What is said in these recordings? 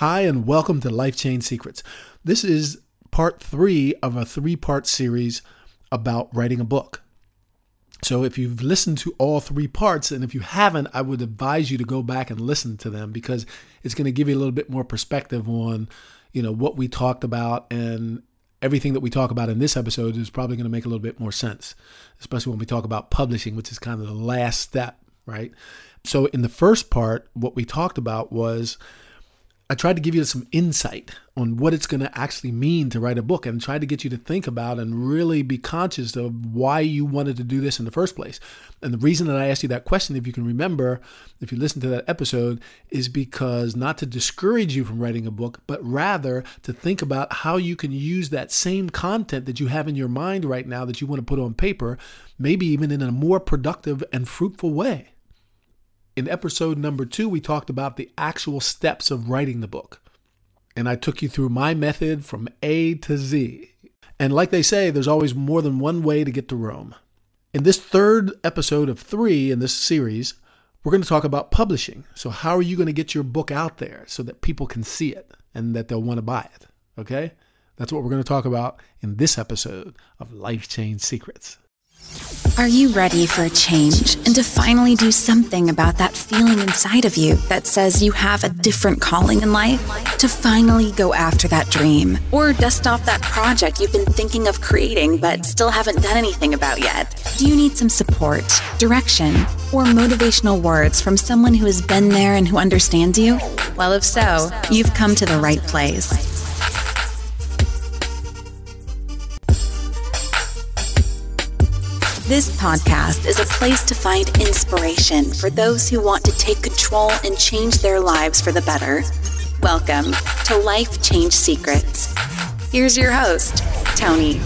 Hi, and welcome to Life Change Secrets. This is part three of a three part series about writing a book. So, if you've listened to all three parts, and if you haven't, I would advise you to go back and listen to them because it's going to give you a little bit more perspective on, you know, what we talked about and everything that we talk about in this episode is probably going to make a little bit more sense, especially when we talk about publishing, which is kind of the last step, right? So, in the first part, what we talked about was I tried to give you some insight on what it's going to actually mean to write a book and tried to get you to think about and really be conscious of why you wanted to do this in the first place. And the reason that I asked you that question, if you can remember, if you listen to that episode, is because not to discourage you from writing a book, but rather to think about how you can use that same content that you have in your mind right now that you want to put on paper, maybe even in a more productive and fruitful way. In episode number two, we talked about the actual steps of writing the book. And I took you through my method from A to Z. And like they say, there's always more than one way to get to Rome. In this third episode of three in this series, we're going to talk about publishing. So, how are you going to get your book out there so that people can see it and that they'll want to buy it? Okay? That's what we're going to talk about in this episode of Life Change Secrets. Are you ready for a change and to finally do something about that feeling inside of you that says you have a different calling in life? To finally go after that dream or dust off that project you've been thinking of creating but still haven't done anything about yet? Do you need some support, direction, or motivational words from someone who has been there and who understands you? Well, if so, you've come to the right place. This podcast is a place to find inspiration for those who want to take control and change their lives for the better. Welcome to Life Change Secrets. Here's your host, Tony.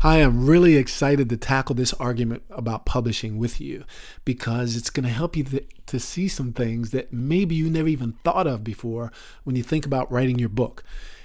Hi, I'm really excited to tackle this argument about publishing with you because it's going to help you to, to, see some things that maybe you never even thought of before when you think about writing your book.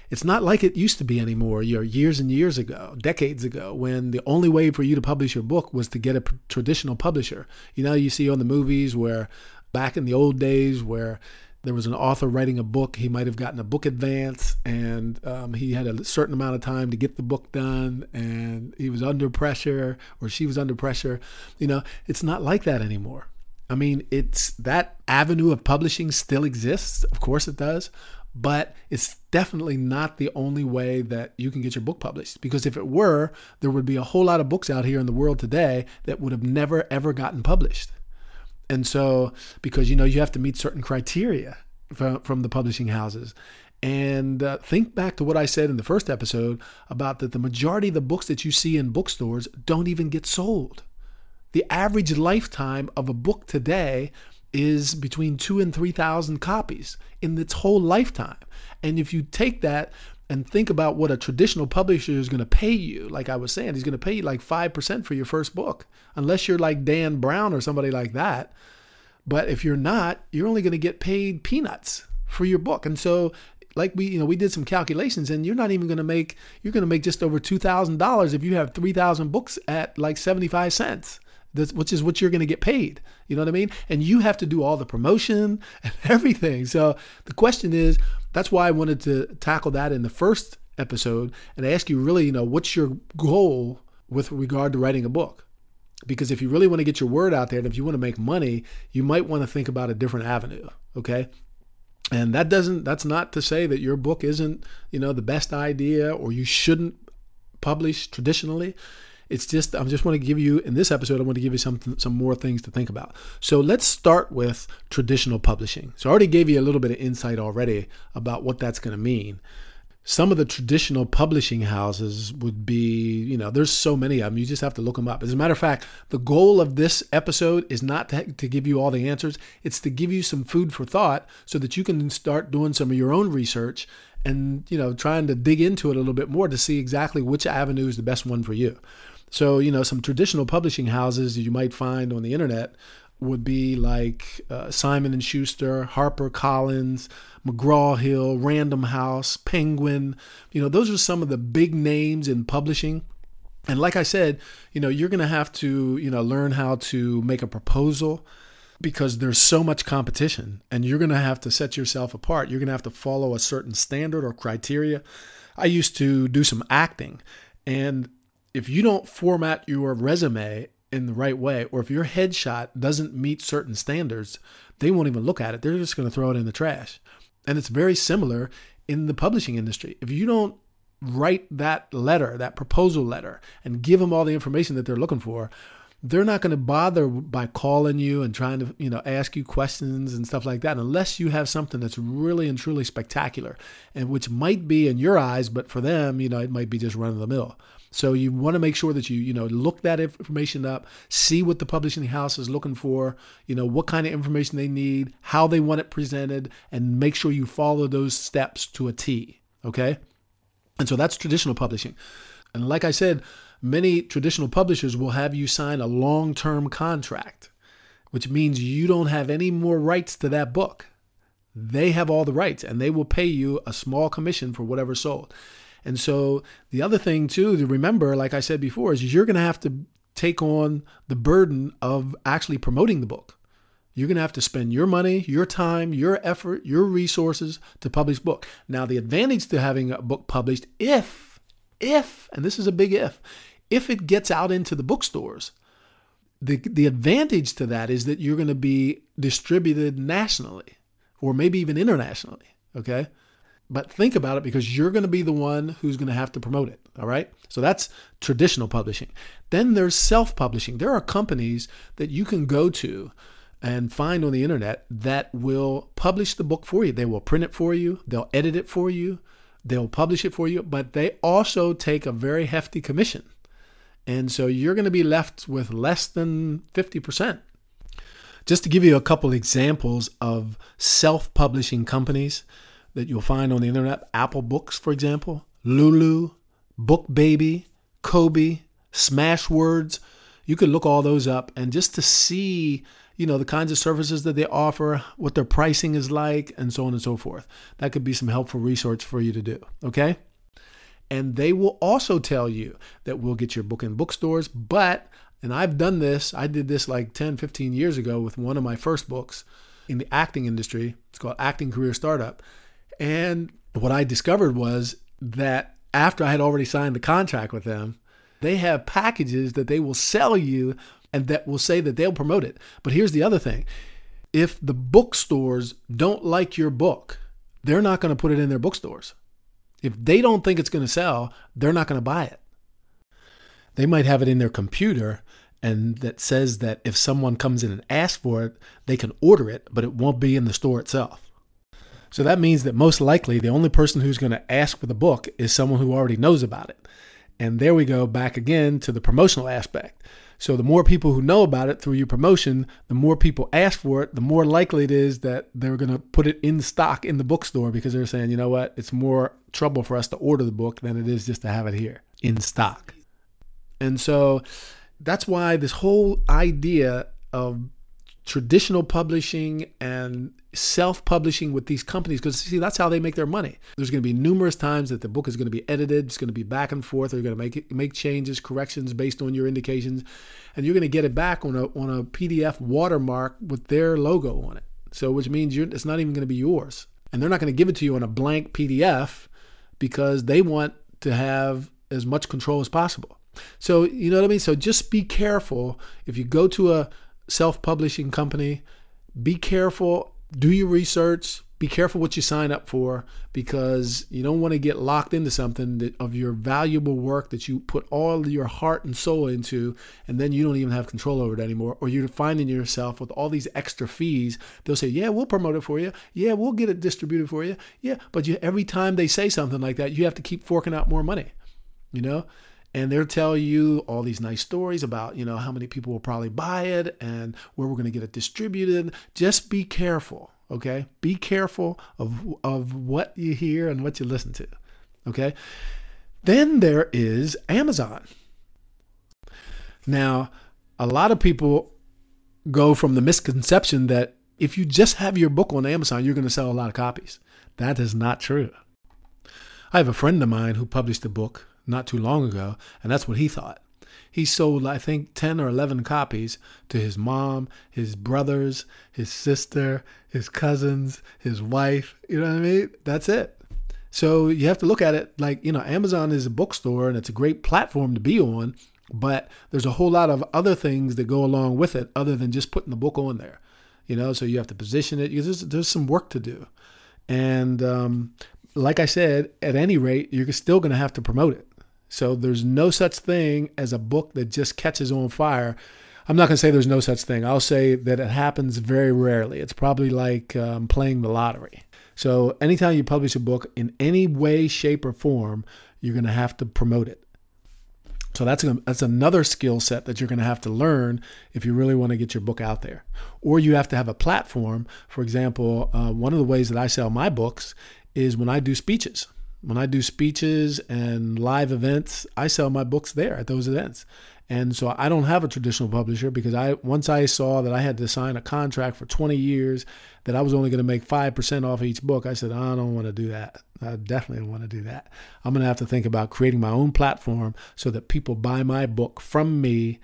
It's not like it used to be anymore, you know, years and years ago, decades ago, when the only way for you to publish your book was to get a traditional publisher. You know, you see on the movies where back in the old days where there was an author writing a book, he might have gotten a book advance and um, he had a certain amount of time to get the book done and he was under pressure or she was under pressure. You know, it's not like that anymore. I mean, it's that avenue of publishing still exists. Of course it does but it's definitely not the only way that you can get your book published. Because if it were, there would be a whole lot of books out here in the world today that would have never, ever gotten published. And so, because you know, you have to meet certain criteria from, from the publishing houses. And uh, think back to what I said in the first episode about that the majority of the books that you see in bookstores don't even get sold. The average lifetime of a book today is between two and 3,000 copies in its whole lifetime. And if you take that and think about what a traditional publisher is going to pay you, like I was saying, he's going to pay you like 5% for your first book, unless you're like Dan Brown or somebody like that. But if you're not, you're only going to get paid peanuts for your book. And so like we you know we did some calculations and you're not even going to make you're going to make just over $2000 if you have 3000 books at like 75 cents which is what you're going to get paid. You know what I mean? And you have to do all the promotion and everything. So the question is, that's why I wanted to tackle that in the first episode and ask you really, you know, what's your goal with regard to writing a book? Because if you really want to get your word out there and if you want to make money, you might want to think about a different avenue. Okay. And that doesn't, that's not to say that your book isn't, you know, the best idea or you shouldn't publish traditionally. It's just I just want to give you in this episode I want to give you some some more things to think about. So let's start with traditional publishing. So I already gave you a little bit of insight already about what that's going to mean. Some of the traditional publishing houses would be, you know, there's so many of them. You just have to look them up. As a matter of fact, the goal of this episode is not to, to give you all the answers. It's to give you some food for thought so that you can start doing some of your own research and, you know, trying to dig into it a little bit more to see exactly which avenue is the best one for you. So, you know, some traditional publishing houses you might find on the internet would be like uh, Simon and Schuster, Harper Collins, McGraw Hill, Random House, Penguin. You know, those are some of the big names in publishing. And like I said, you know, you're going to have to, you know, learn how to make a proposal. because there's so much competition and you're going to have to set yourself apart. You're going to have to follow a certain standard or criteria. I used to do some acting, and if you don't format your resume in the right way, or if your headshot doesn't meet certain standards, they won't even look at it. They're just going to throw it in the trash. And it's very similar in the publishing industry. If you don't write that letter, that proposal letter, and give them all the information that they're looking for, they're not going to bother by calling you and trying to you know ask you questions and stuff like that unless you have something that's really and truly spectacular and which might be in your eyes but for them you know it might be just run of the mill so you want to make sure that you you know look that information up see what the publishing house is looking for you know what kind of information they need how they want it presented and make sure you follow those steps to a t okay and so that's traditional publishing and like i said many traditional publishers will have you sign a long term contract, which means you don't have any more rights to that book. They have all the rights and they will pay you a small commission for whatever sold. And so the other thing too to remember, like I said before, is you're going to have to take on the burden of actually promoting the book. You're going to have to spend your money, your time, your effort, your resources to publish book. Now, the advantage to having a book published, if, if, and this is a big if, if it gets out into the bookstores, the, the advantage to that is that you're going to be distributed nationally or maybe even internationally. Okay. But think about it because you're going to be the one who's going to have to promote it. All right. So that's traditional publishing. Then there's self publishing. There are companies that you can go to and find on the internet that will publish the book for you. They will print it for you, they'll edit it for you, they'll publish it for you, but they also take a very hefty commission. And so you're going to be left with less than 50%. Just to give you a couple examples of self publishing companies that you'll find on the internet Apple Books, for example, Lulu, BookBaby, Kobo, Smashwords. You could look all those up and just to see, you know, the kinds of services that they offer, what their pricing is like, and so on and so forth. That could be some helpful research for you to do. Okay? And they will also tell you that we'll get your book in bookstores. But, and I've done this, I did this like 10, 15 years ago with one of my first books in the acting industry. It's called Acting Career Startup. And what I discovered was that after I had already signed the contract with them, they have packages that they will sell you and that will say that they'll promote it. But here's the other thing if the bookstores don't like your book, they're not going to put it in their bookstores. If they don't think it's going to sell, they're not going to buy it. They might have it in their computer and that says that if someone comes in and asks for it, they can order it, but it won't be in the store itself. So that means that most likely the only person who's going to ask for the book is someone who already knows about it. And there we go back again to the promotional aspect. So the more people who know about it through your promotion, the more people ask for it, the more likely it is that they're going to put it in stock in the bookstore because they're saying, you know what, it's more trouble for us to order the book than it is just to have it here in stock. And so that's why this whole idea of traditional publishing and self publishing with these companies because see that's how they make their money. There's going to be numerous times that the book is going to be edited, it's going to be back and forth, they're going to make it, make changes, corrections based on your indications, and you're going to get it back on a on a PDF watermark with their logo on it. So which means it's not even going to be yours. And they're not going to give it to you on a blank PDF because they want to have as much control as possible. So, you know what I mean? So just be careful if you go to a self publishing company, be careful, do your research, be careful what you sign up for because you don't want to get locked into something that, of your valuable work that you put all your heart and soul into and then you don't even have control over it anymore or you're finding yourself with all these extra fees. They'll say yeah we'll promote it for you. Yeah we'll get it distributed for you. Yeah but you, every time they say something like that you have to keep forking out more money you know and they'll tell you all these nice stories about you know how many people will probably buy it and where we're going to get it distributed. Just be careful okay? Be careful of of what you hear and what you listen to okay? Then there is amazon. Now a lot of people go from the misconception that if you just have your book on amazon you're going to sell a lot of copies. That is not true. I have a friend of mine who published a book not too long ago, and that's what he thought. he sold, I think, 10 or 11 copies to his mom, his brothers, his sister, his cousins, his wife. You know what I mean? That's it. So you have to look at it like, you know, Amazon is a bookstore and it's a great platform to be on, but there's a whole lot of other things that go along with it other than just putting the book on there. You know, so you have to position it. There's, there's some work to do. And um, like I said, at any rate, you're still going to have to promote it. So there's no such thing as a book that just catches on fire. I'm not going to say there's no such thing. I'll say that it happens very rarely. It's probably like um, playing the lottery. So anytime you publish a book in any way, shape, or form, you're going to have to promote it. So that's a, that's another skill set that you're going to have to learn if you really want to get your book out there. Or you have to have a platform. For example, uh, one of the ways that I sell my books is when I do speeches. When I do speeches and live events, I sell my books there at those events. And so I don't have a traditional publisher because I once I saw that I had to sign a contract for 20 years that I was only going to make 5% off each book, I said, I don't want to do that. I definitely don't want to do that. I'm going to have to think about creating my own platform so that people buy my book from me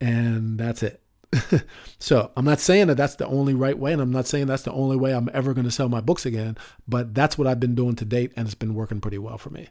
and that's it. so I'm not saying that that's the only right way, and I'm not saying that's the only way I'm ever going to sell my books again, but that's what I've been doing to date, and it's been working pretty well for me.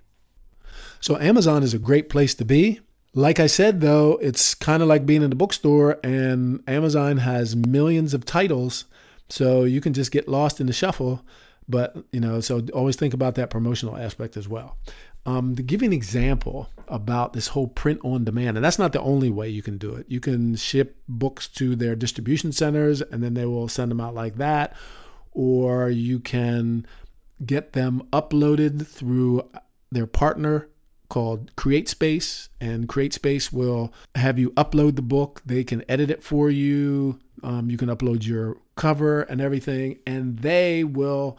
So Amazon is a great place to be. Like I said, though, it's kind of like being in the bookstore, and Amazon has millions of titles, so you can just get lost in the shuffle. But, you know, so always think about that promotional aspect as well. Um, to give you an example about this whole print on demand, and that's not the only way you can do it. You can ship books to their distribution centers and then they will send them out like that, or you can get them uploaded through their partner called CreateSpace, and CreateSpace will have you upload the book. They can edit it for you. Um, you can upload your cover and everything, and they will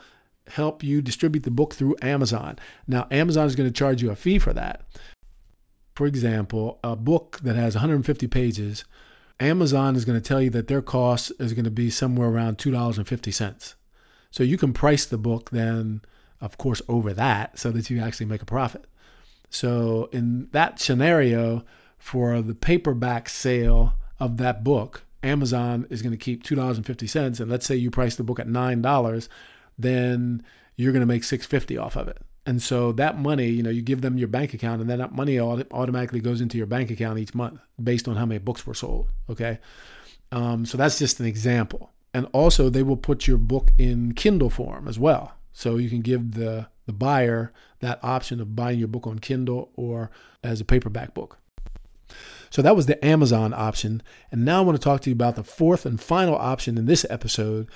help you distribute the book through Amazon. Now, Amazon is going to charge you a fee for that. For example, a book that has 150 pages, Amazon is going to tell you that their cost is going to be somewhere around $2.50. So you can price the book then, of course, over that so that you actually make a profit. So, in that scenario, for the paperback sale of that book, Amazon is going to keep $2.50. And let's say you price the book at $9 then you're going to make 650 off of it. And so that money, you know, you give them your bank account and then that money automatically goes into your bank account each month based on how many books were sold. Okay. Um, so that's just an example. And also they will put your book in Kindle form as well. So you can give the, the buyer that option of buying your book on Kindle or as a paperback book. So that was the Amazon option. And now I want to talk to you about the fourth and final option in this episode,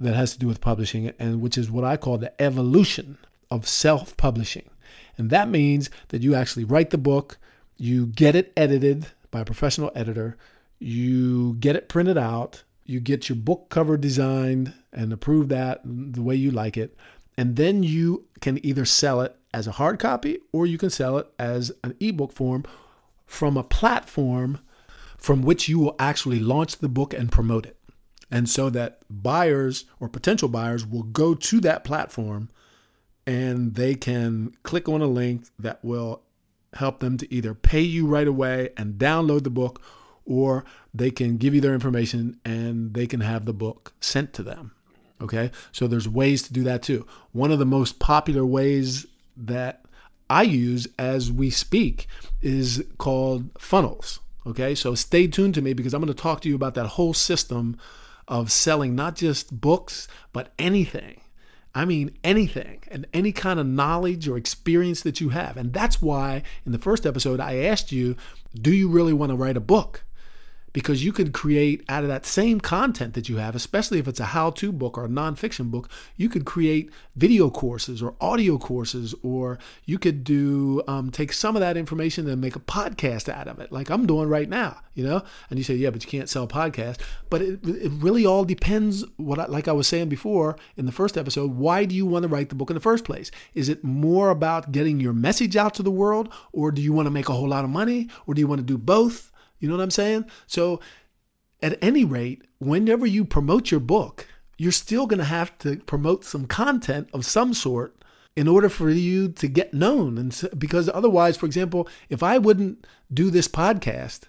that has to do with publishing, and which is what I call the evolution of self publishing. And that means that you actually write the book, you get it edited by a professional editor, you get it printed out, you get your book cover designed and approve that the way you like it, and then you can either sell it as a hard copy or you can sell it as an ebook form from a platform from which you will actually launch the book and promote it. And so that buyers or potential buyers will go to that platform and they can click on a link that will help them to either pay you right away and download the book or they can give you their information and they can have the book sent to them. Okay? So there's ways to do that too. One of the most popular ways that I use as we speak is called funnels. Okay? So stay tuned to me because I'm going to talk to you about that whole system of selling not just books, but anything. I mean, anything and any kind of knowledge or experience that you have. And that's why in the first episode, I asked you, do you really want to write a book? Because you could create out of that same content that you have, especially if it's a how to book or a nonfiction book, you could create video courses or audio courses, or you could do um, take some of that information and make a podcast out of it, like I'm doing right now, you know? And you say, yeah, but you can't sell podcasts. But it, it really all depends, what I, like I was saying before in the first episode, why do you want to write the book in the first place? Is it more about getting your message out to the world, or do you want to make a whole lot of money, or do you want to do both? You know what I'm saying? So, at any rate, whenever you promote your book, you're still going to have to promote some content of some sort in order for you to get known. And because otherwise, for example, if I wouldn't do this podcast,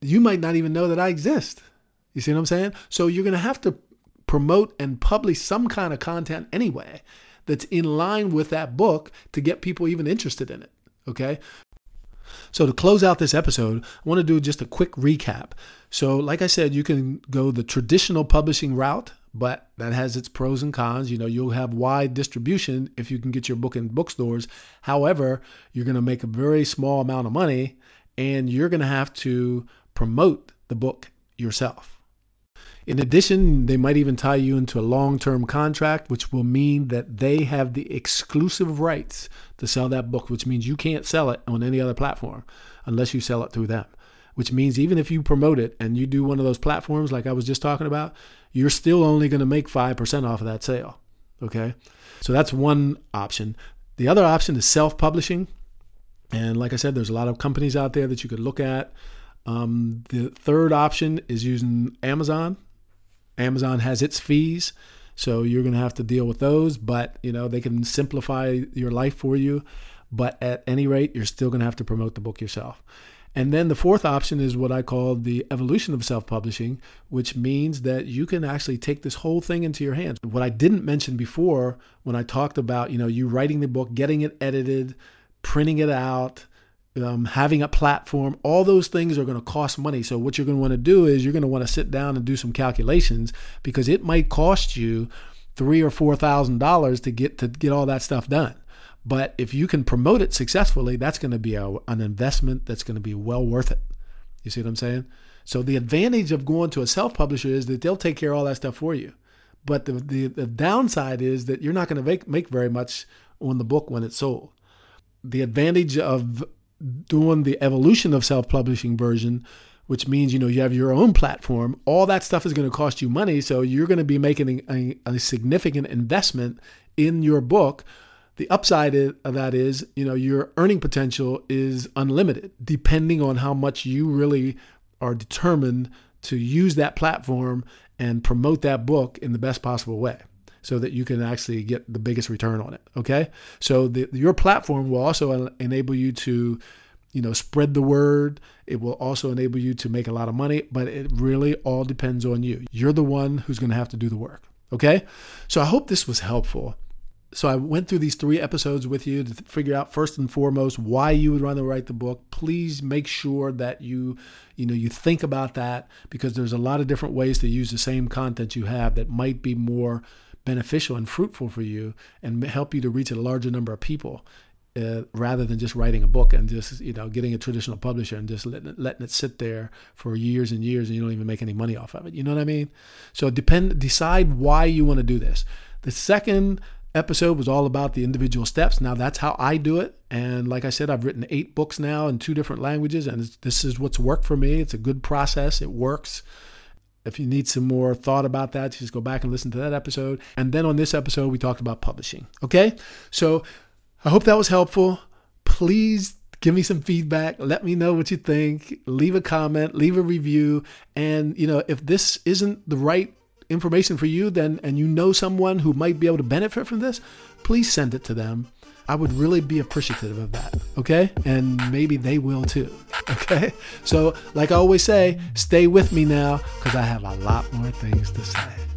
you might not even know that I exist. You see what I'm saying? So you're going to have to promote and publish some kind of content anyway that's in line with that book to get people even interested in it. Okay. So to close out this episode, I want to do just a quick recap. So, like I said, you can go the traditional publishing route, but that has its pros and cons. You know, you'll have wide distribution if you can get your book in bookstores. However, you're going to make a very small amount of money and you're going to have to promote the book yourself. In addition, they might even tie you into a long term contract, which will mean that they have the exclusive rights to sell that book, which means you can't sell it on any other platform unless you sell it through them. Which means even if you promote it and you do one of those platforms like I was just talking about, you're still only going to make 5% off of that sale. Okay. So that's one option. The other option is self publishing. And like I said, there's a lot of companies out there that you could look at. Um, the third option is using Amazon. Amazon has its fees, so you're going to have to deal with those, but you know, they can simplify your life for you, but at any rate, you're still going to have to promote the book yourself. And then the fourth option is what I call the evolution of self publishing, which means that you can actually take this whole thing into your hands. What I didn't mention before when I talked about, you know, you writing the book, getting it edited, printing it out, um, having a platform, all those things are going to cost money. So what you're going to want to do is you're going to want to sit down and do some calculations because it might cost you three or four thousand dollars to get to get all that stuff done. But if you can promote it successfully, that's going to be a, an investment that's going to be well worth it. You see what I'm saying? So the advantage of going to a self-publisher is that they'll take care of all that stuff for you. But the, the, the downside is that you're not going to make, make very much on the book when it's sold. The advantage of doing the evolution of self-publishing version which means you know you have your own platform all that stuff is going to cost you money so you're going to be making a, a, significant investment in your book. The upside of that is you know your earning potential is unlimited depending on how much you really are determined to use that platform and promote that book in the best possible way so that you can actually get the biggest return on it. Okay. So the, your platform will also enable you to, you know, spread the word. It will also enable you to make a lot of money, but it really all depends on you. You're the one who's going to have to do the work. Okay. So I hope this was helpful. So I went through these three episodes with you to figure out first and foremost why you would want to write the book. Please make sure that you, you know, you think about that because there's a lot of different ways to use the same content you have that might be more beneficial and fruitful for you and help you to reach a larger number of people uh, rather than just writing a book and just you know getting a traditional publisher and just letting it, letting it sit there for years and years and you don't even make any money off of it. You know what i mean? So depend decide why you want to do this. The second episode was all about the individual steps. Now that's how i do it. And like i said i've written eight books now in two different languages and this is what's worked for me. It's a good process. It works if you need some more thought about that, just go back and listen to that episode. And then on this episode, we talked about publishing. Okay? So I hope that was helpful. Please give me some feedback. Let me know what you think. Leave a comment, leave a review. And, you know, if this isn't the right information for you, then, and you know someone who might be able to benefit from this, please send it to them. I would really be appreciative of that. Okay. And maybe they will too. Okay. So, like I always say, stay with me now because I have a lot more things to say.